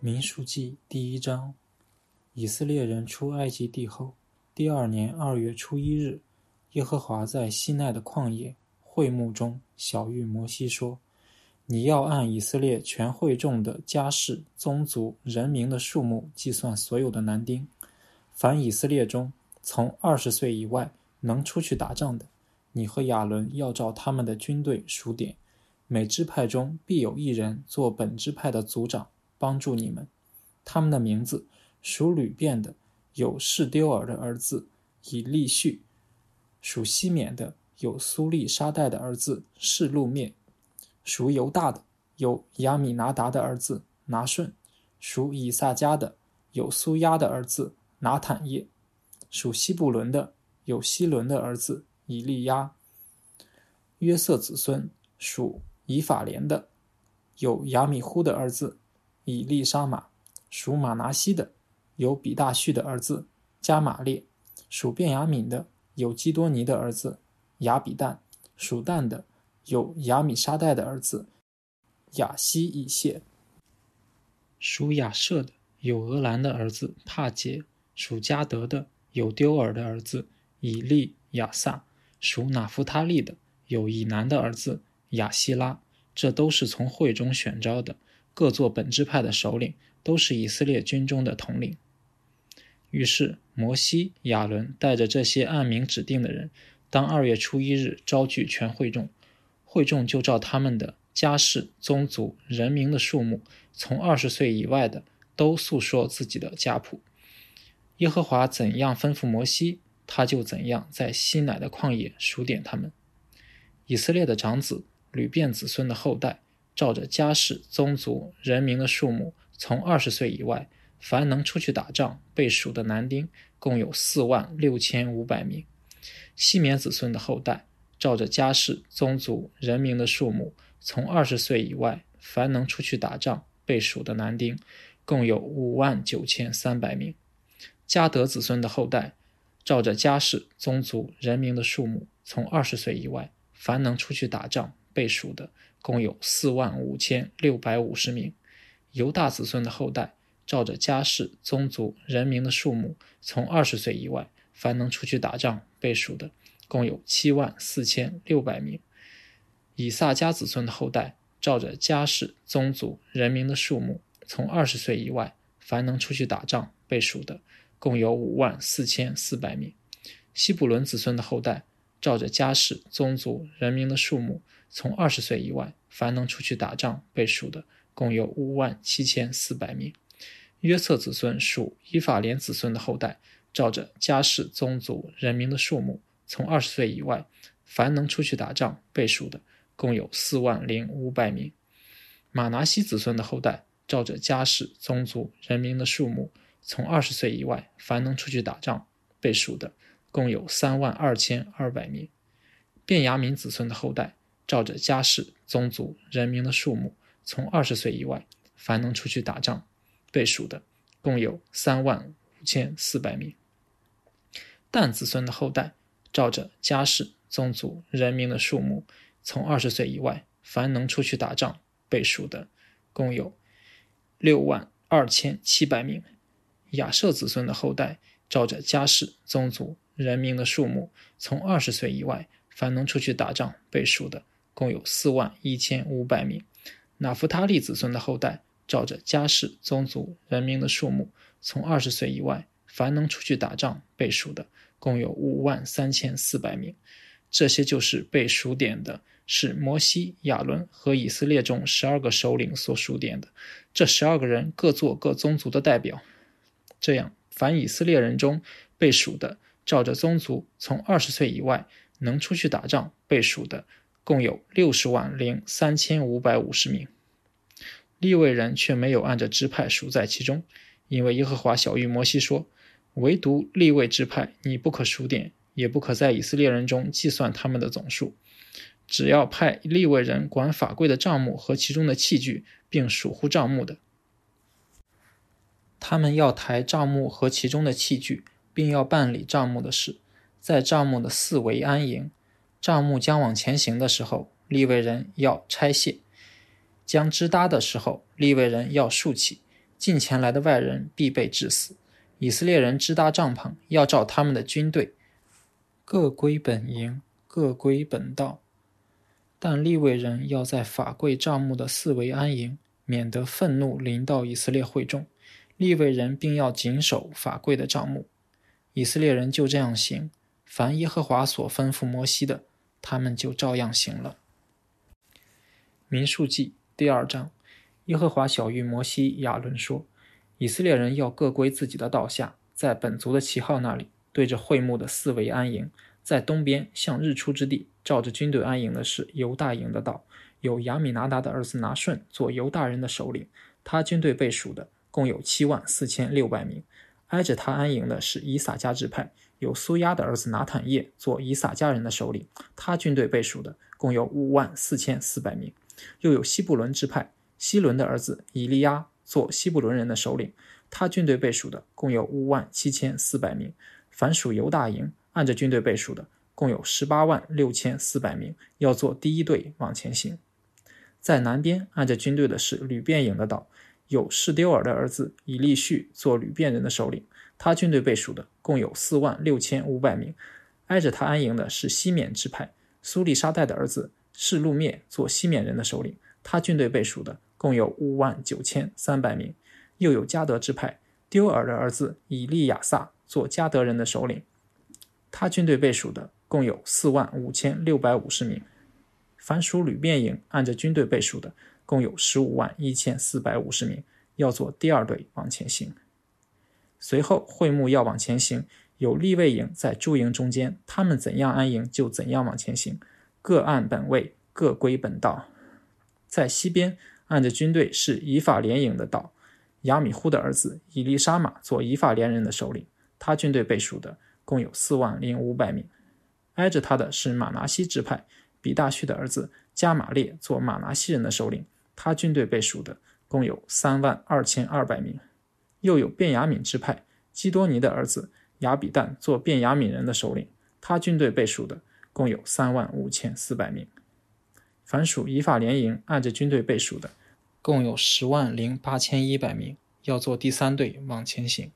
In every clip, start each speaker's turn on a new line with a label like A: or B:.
A: 民数记第一章：以色列人出埃及地后，第二年二月初一日，耶和华在西奈的旷野会幕中晓谕摩西说：“你要按以色列全会众的家世、宗族、人民的数目计算所有的男丁。凡以色列中从二十岁以外能出去打仗的，你和亚伦要照他们的军队数点。每支派中必有一人做本支派的族长。”帮助你们，他们的名字属吕变的有士丢尔的儿子以利续，属西缅的有苏利沙代的儿子士路面，属犹大的有亚米拿达的儿子拿顺，属以萨迦的有苏亚的儿子拿坦叶，属西布伦的有西伦的儿子以利亚，约瑟子孙属以法莲的有亚米忽的儿子。以利沙玛属马拿西的，有比大旭的儿子加玛列；属便雅敏的有基多尼的儿子亚比旦；属旦的有亚米沙代的儿子亚西以谢；属亚舍的有俄兰的儿子帕杰；属加德的有丢尔的儿子以利亚撒；属拿夫他利的有以南的儿子亚希拉。这都是从会中选召的。各做本支派的首领，都是以色列军中的统领。于是摩西、亚伦带着这些按名指定的人，当二月初一日招聚全会众，会众就照他们的家世、宗族、人名的数目，从二十岁以外的，都诉说自己的家谱。耶和华怎样吩咐摩西，他就怎样在西乃的旷野数点他们。以色列的长子吕遍子孙的后代。照着家世、宗族、人民的数目，从二十岁以外，凡能出去打仗被数的男丁，共有四万六千五百名。西缅子孙的后代，照着家世、宗族、人民的数目，从二十岁以外，凡能出去打仗被数的男丁，共有五万九千三百名。加德子孙的后代，照着家世、宗族、人民的数目，从二十岁以外，凡能出去打仗被数的。共有四万五千六百五十名犹大子孙的后代，照着家世、宗族、人民的数目，从二十岁以外，凡能出去打仗被数的，共有七万四千六百名。以撒家子孙的后代，照着家世、宗族、人民的数目，从二十岁以外，凡能出去打仗被数的，共有五万四千四百名。希布伦子孙的后代，照着家世、宗族、人民的数目。从二十岁以外，凡能出去打仗被数的，共有五万七千四百名。约瑟子孙属以法莲子孙的后代，照着家世、宗族、人民的数目，从二十岁以外，凡能出去打仗被数的，共有四万零五百名。马拿西子孙的后代，照着家世、宗族、人民的数目，从二十岁以外，凡能出去打仗被数的，共有三万二千二百名。便雅悯子孙的后代。照着家世、宗族、人民的数目，从二十岁以外，凡能出去打仗被数的，共有三万五千四百名。但子孙的后代，照着家世、宗族、人民的数目，从二十岁以外，凡能出去打仗被数的，共有六万二千七百名。亚瑟子孙的后代，照着家世、宗族、人民的数目，从二十岁以外，凡能出去打仗被数的。共有四万一千五百名，纳夫他利子孙的后代，照着家世、宗族、人民的数目，从二十岁以外，凡能出去打仗被数的，共有五万三千四百名。这些就是被数点的，是摩西、亚伦和以色列中十二个首领所数点的。这十二个人各做各宗族的代表。这样，凡以色列人中被数的，照着宗族从二十岁以外能出去打仗被数的。共有六十万零三千五百五十名，利未人却没有按着支派数在其中，因为耶和华小谕摩西说：“唯独利未支派，你不可数点，也不可在以色列人中计算他们的总数，只要派利未人管法柜的账目和其中的器具，并属乎账目的。他们要抬账目和其中的器具，并要办理账目的事，在账目的四围安营。”帐幕将往前行的时候，利未人要拆卸；将支搭的时候，利未人要竖起；近前来的外人必被致死。以色列人支搭帐篷，要照他们的军队，各归本营，各归本道。但利未人要在法柜帐幕的四围安营，免得愤怒临到以色列会众。利未人并要谨守法柜的帐幕。以色列人就这样行，凡耶和华所吩咐摩西的，他们就照样行了。民数记第二章，耶和华小谕摩西、亚伦说：“以色列人要各归自己的道下，在本族的旗号那里，对着会幕的四围安营。在东边向日出之地，照着军队安营的是犹大营的道，有亚米拿达的儿子拿顺做犹大人的首领，他军队被数的共有七万四千六百名。挨着他安营的是以撒家支派，有苏亚的儿子拿坦叶做以撒家人的首领，他军队被数的共有五万四千四百名。”又有西布伦支派，西伦的儿子以利亚做西布伦人的首领，他军队被数的共有五万七千四百名。凡属犹大营，按着军队被数的共有十八万六千四百名，要做第一队往前行。在南边按着军队的是吕便营的岛，有士丢尔的儿子以利叙做吕便人的首领，他军队被数的共有四万六千五百名。挨着他安营的是西缅支派，苏利沙代的儿子。示路灭做西缅人的首领，他军队被数的共有五万九千三百名。又有加德支派，丢尔的儿子以利亚撒做加德人的首领，他军队被数的共有四万五千六百五十名。凡属旅便营，按着军队被数的共有十五万一千四百五十名，要做第二队往前行。随后会幕要往前行，有立位营在驻营中间，他们怎样安营就怎样往前行。各按本位，各归本道。在西边，按着军队是以法联营的道。亚米忽的儿子以利沙玛做以法联人的首领，他军队被数的共有四万零五百名。挨着他的是马拿西支派，比大旭的儿子加玛列做马拿西人的首领，他军队被数的共有三万二千二百名。又有便雅悯之派，基多尼的儿子雅比旦做便雅悯人的首领，他军队被数的。共有三万五千四百名，凡属以法联营按着军队被数的，共有十万零八千一百名，要做第三队往前行。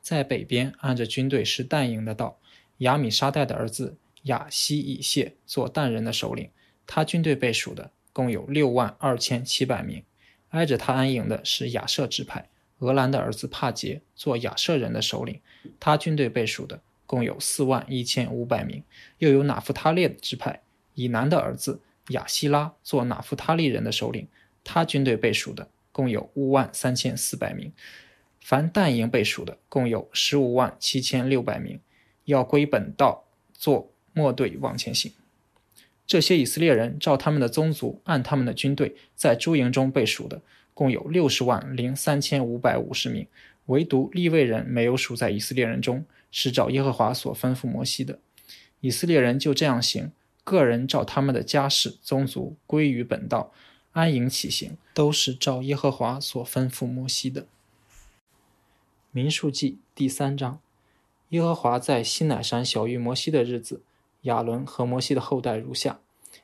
A: 在北边按着军队是但营的道，亚米沙代的儿子雅西以谢做但人的首领，他军队被数的共有六万二千七百名。挨着他安营的是亚舍支派，俄兰的儿子帕杰做亚舍人的首领，他军队被数的。共有四万一千五百名，又有纳夫他列的支派，以南的儿子亚希拉做纳夫他利人的首领，他军队被数的共有五万三千四百名。凡但营被数的共有十五万七千六百名，要归本道做末队往前行。这些以色列人照他们的宗族，按他们的军队，在诸营中被数的共有六十万零三千五百五十名，唯独利未人没有数在以色列人中。是照耶和华所吩咐摩西的，以色列人就这样行，个人照他们的家世宗族归于本道，安营起行，都是照耶和华所吩咐摩西的。民数记第三章，耶和华在西乃山小谕摩西的日子，亚伦和摩西的后代如下：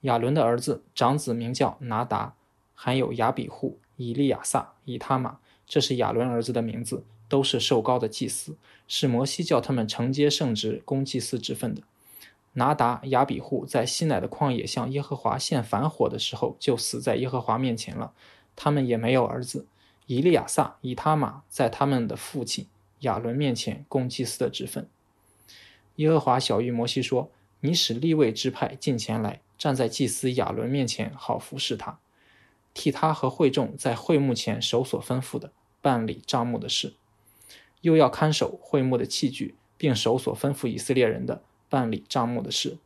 A: 亚伦的儿子长子名叫拿达，还有亚比户、以利亚撒、以他玛，这是亚伦儿子的名字。都是受高的祭司，是摩西叫他们承接圣职、供祭司之分的。拿达、亚比户在西乃的旷野向耶和华献反火的时候，就死在耶和华面前了。他们也没有儿子。以利亚撒、以他玛在他们的父亲亚伦面前供祭司的职分。耶和华小谕摩西说：“你使立位之派进前来，站在祭司亚伦面前，好服侍他，替他和会众在会幕前守所吩咐的，办理帐目的事。”又要看守会幕的器具，并守所吩咐以色列人的办理账目的事。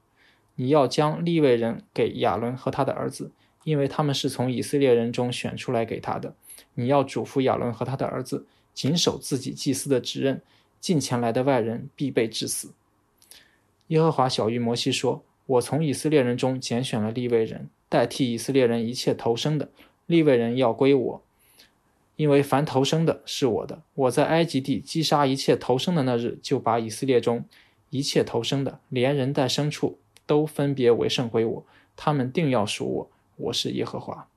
A: 你要将立位人给亚伦和他的儿子，因为他们是从以色列人中选出来给他的。你要嘱咐亚伦和他的儿子，谨守自己祭司的职任，近前来的外人必被致死。耶和华小谕摩西说：“我从以色列人中拣选了立位人，代替以色列人一切投生的立位人要归我。”因为凡投生的是我的，我在埃及地击杀一切投生的那日，就把以色列中一切投生的，连人带牲畜，都分别为圣归我。他们定要属我，我是耶和华。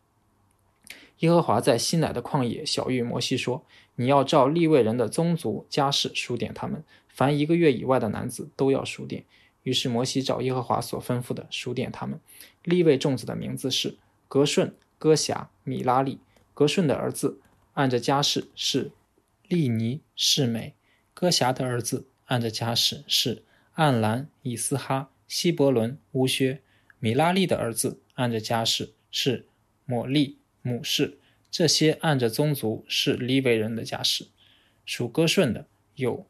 A: 耶和华在西乃的旷野小谕摩西说：“你要照利未人的宗族家世数点他们，凡一个月以外的男子都要数点。”于是摩西找耶和华所吩咐的数点他们。利未众子的名字是格顺、哥辖、米拉利。格顺的儿子按着家世是利尼、士美；哥辖的儿子按着家世是暗兰、以斯哈、希伯伦、乌薛；米拉利的儿子按着家世是抹利。母氏，这些按着宗族是利未人的家世。属哥顺的有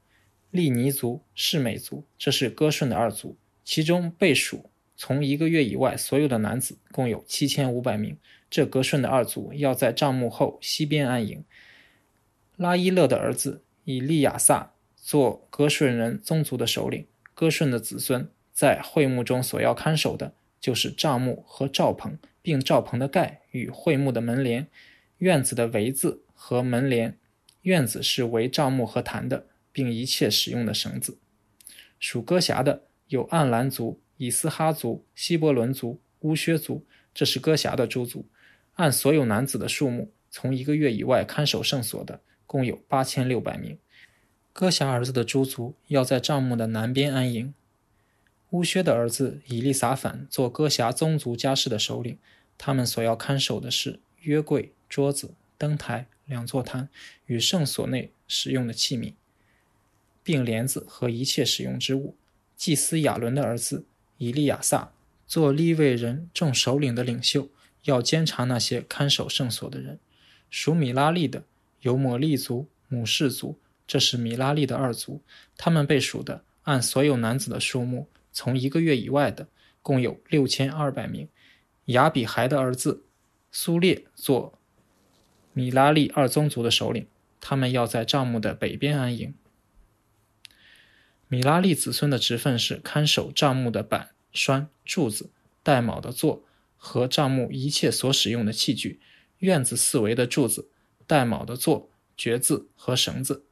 A: 利尼族、士美族，这是哥顺的二族。其中被属从一个月以外所有的男子共有七千五百名。这哥顺的二族要在帐幕后西边安营。拉伊勒的儿子以利亚撒做哥顺人宗族的首领。哥顺的子孙在会幕中所要看守的就是帐幕和罩棚。并罩棚的盖与会幕的门帘、院子的围子和门帘。院子是围帐幕和坛的，并一切使用的绳子。属歌辖的有暗兰族、以斯哈族、希伯伦族、乌薛族，这是歌辖的诸族。按所有男子的数目，从一个月以外看守圣所的，共有八千六百名。歌辖儿子的诸族要在帐幕的南边安营。乌薛的儿子以利撒反做歌辖宗族家世的首领，他们所要看守的是约柜、桌子、灯台、两座坛与圣所内使用的器皿，并帘子和一切使用之物。祭司亚伦的儿子以利亚撒做立位人众首领的领袖，要监察那些看守圣所的人。属米拉利的有抹利族、母氏族，这是米拉利的二族，他们被数的按所有男子的数目。从一个月以外的，共有六千二百名。亚比孩的儿子苏列做米拉利二宗族的首领，他们要在帐幕的北边安营。米拉利子孙的职分是看守帐幕的板栓、柱子、带卯的座和帐幕一切所使用的器具、院子四围的柱子、带卯的座、橛子和绳子。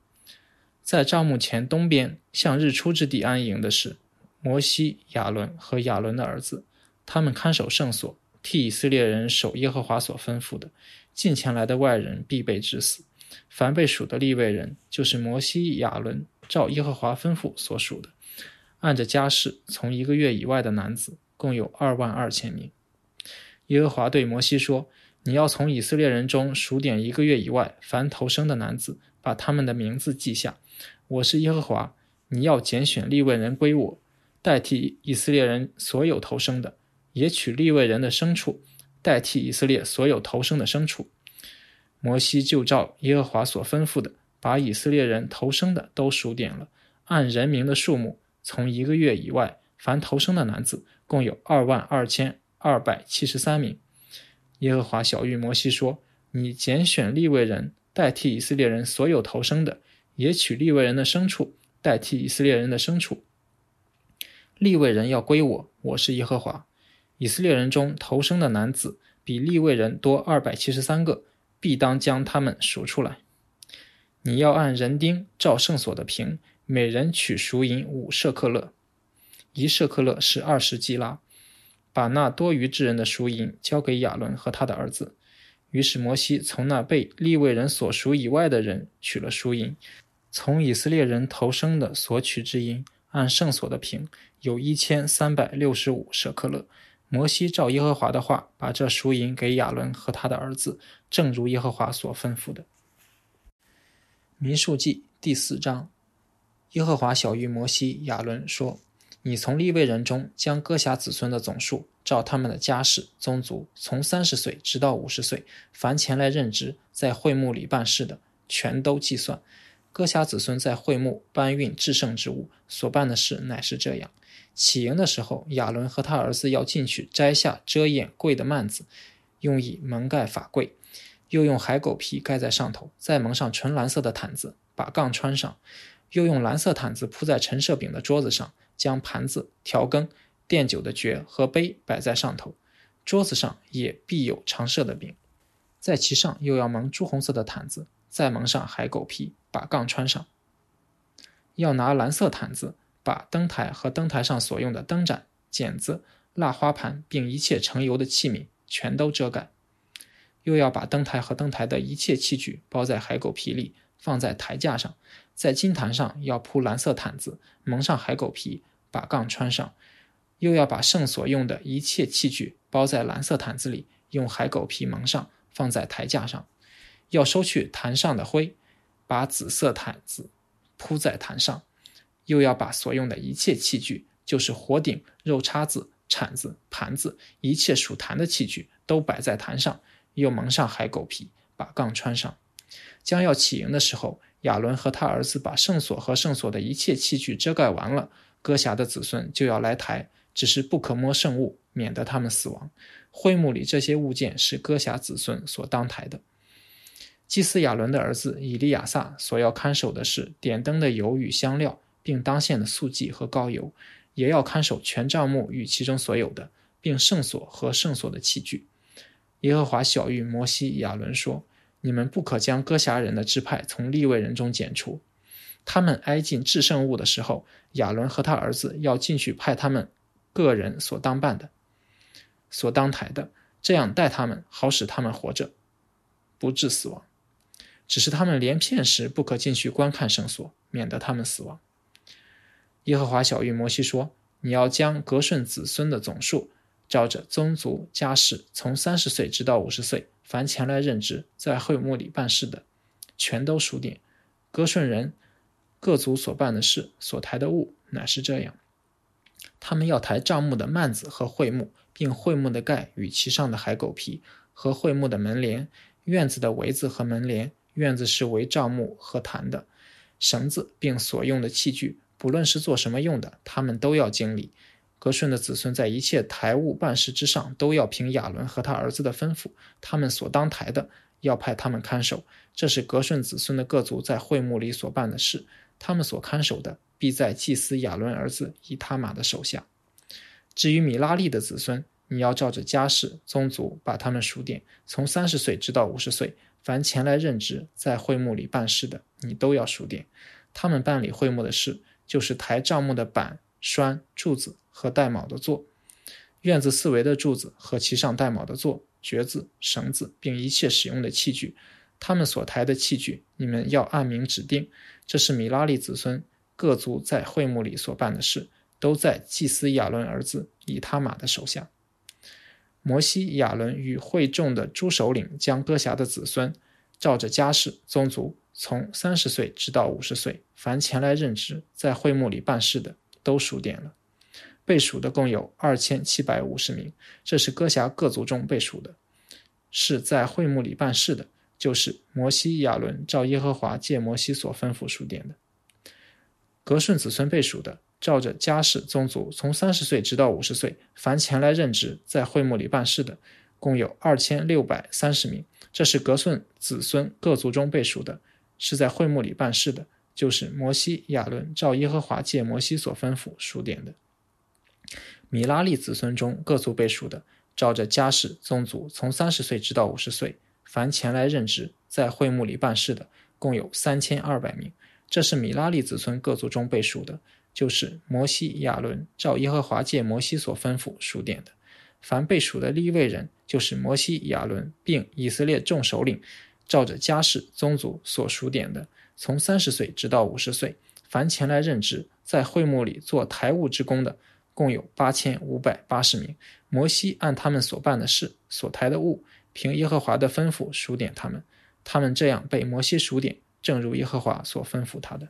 A: 在帐幕前东边向日出之地安营的是。摩西、亚伦和亚伦的儿子，他们看守圣所，替以色列人守耶和华所吩咐的。近前来的外人必被致死。凡被数的立位人，就是摩西、亚伦照耶和华吩咐所属的。按着家世，从一个月以外的男子，共有二万二千名。耶和华对摩西说：“你要从以色列人中数点一个月以外凡投生的男子，把他们的名字记下。我是耶和华，你要拣选立位人归我。”代替以色列人所有投生的，也取利未人的牲畜，代替以色列所有投生的牲畜。摩西就照耶和华所吩咐的，把以色列人投生的都数点了，按人名的数目，从一个月以外凡投生的男子，共有二万二千二百七十三名。耶和华小谕摩西说：“你拣选利未人代替以色列人所有投生的，也取利未人的牲畜代替以色列人的牲畜。”立位人要归我，我是耶和华。以色列人中投生的男子比立位人多二百七十三个，必当将他们数出来。你要按人丁照圣所的平，每人取赎银五舍克勒，一舍克勒是二十基拉。把那多余之人的赎银交给亚伦和他的儿子。于是摩西从那被立位人所赎以外的人取了赎银，从以色列人投生的所取之银，按圣所的平。有一千三百六十五舍克勒。摩西照耶和华的话，把这赎银给亚伦和他的儿子，正如耶和华所吩咐的。民数记第四章，耶和华小谕摩西、亚伦说：“你从立位人中将割下子孙的总数，照他们的家世、宗族，从三十岁直到五十岁，凡前来任职在会幕里办事的，全都计算。割下子孙在会幕搬运至圣之物所办的事，乃是这样。”起营的时候，亚伦和他儿子要进去摘下遮掩柜的幔子，用以蒙盖法柜，又用海狗皮盖在上头，再蒙上纯蓝色的毯子，把杠穿上，又用蓝色毯子铺在陈设饼的桌子上，将盘子、调羹、奠酒的爵和杯摆在上头，桌子上也必有常设的饼，在其上又要蒙朱红色的毯子，再蒙上海狗皮，把杠穿上，要拿蓝色毯子。把灯台和灯台上所用的灯盏、剪子、蜡花盘，并一切盛油的器皿全都遮盖。又要把灯台和灯台的一切器具包在海狗皮里，放在台架上，在金坛上要铺蓝色毯子，蒙上海狗皮，把杠穿上，又要把圣所用的一切器具包在蓝色毯子里，用海狗皮蒙上，放在台架上，要收去坛上的灰，把紫色毯子铺在坛上，又要把所用的一切器具，就是火鼎、肉叉子、铲子、盘子，一切属坛的器具都摆在坛上。又蒙上海狗皮，把杠穿上。将要起营的时候，亚伦和他儿子把圣所和圣所的一切器具遮盖完了。哥辖的子孙就要来抬，只是不可摸圣物，免得他们死亡。会幕里这些物件是哥辖子孙所当抬的。祭司亚伦的儿子以利亚撒所要看守的是点灯的油与香料，并当献的素祭和膏油，也要看守全帐幕与其中所有的，并圣所和圣所的器具。耶和华小谕摩西、亚伦说：“你们不可将哥辖人的支派从立位人中剪除。他们挨近至圣物的时候，亚伦和他儿子要进去派他们个人所当办的、所当抬的，这样待他们，好使他们活着，不致死亡。只是他们连片时不可进去观看圣所，免得他们死亡。”耶和华小谕摩西说：“你要将格顺子孙的总数。”照着宗族家世，从三十岁直到五十岁，凡前来任职在会幕里办事的，全都数点。歌顺人各族所办的事，所抬的物，乃是这样：他们要抬帐幕的幔子和会幕，并会幕的盖与其上的海狗皮，和会幕的门帘、院子的围子和门帘。院子是围帐幕和坛的绳子，并所用的器具，不论是做什么用的，他们都要经理。格顺的子孙在一切台务办事之上，都要凭亚伦和他儿子的吩咐，他们所当台的，要派他们看守。这是格顺子孙的各族在会幕里所办的事，他们所看守的，必在祭司亚伦儿子以他玛的手下。至于米拉利的子孙，你要照着家世宗族把他们数点，从三十岁直到五十岁，凡前来任职在会幕里办事的，你都要数点。他们办理会幕的事，就是抬帐目的板、栓、柱子。和带卯的座，院子四围的柱子和其上带卯的座、橛子、绳子，并一切使用的器具，他们所抬的器具，你们要按名指定。这是米拉利子孙各族在会幕里所办的事，都在祭司亚伦儿子以他玛的手下。摩西、亚伦与会众的诸首领将哥辖的子孙，照着家世宗族，从三十岁直到五十岁，凡前来任职在会幕里办事的，都数点了。被数的共有二千七百五十名，这是哥辖各族中被数的，是在会幕里办事的，就是摩西、亚伦照耶和华借摩西所吩咐数点的。格顺子孙被数的，照着家世宗族，从三十岁直到五十岁，凡前来任职在会幕里办事的，共有二千六百三十名，这是格顺子孙各族中被数的，是在会幕里办事的，就是摩西、亚伦照耶和华借摩西所吩咐数点的。米拉利子孙中各族被数的，照着家世宗族，从三十岁直到五十岁，凡前来任职在会幕里办事的，共有三千二百名。这是米拉利子孙各族中被数的，就是摩西、亚伦照耶和华借摩西所吩咐数点的。凡被数的立位人，就是摩西、亚伦并以色列众首领，照着家世宗族所数点的，从三十岁直到五十岁，凡前来任职在会幕里做台务之工的。共有八千五百八十名。摩西按他们所办的事、所抬的物，凭耶和华的吩咐数点他们。他们这样被摩西数点，正如耶和华所吩咐他的。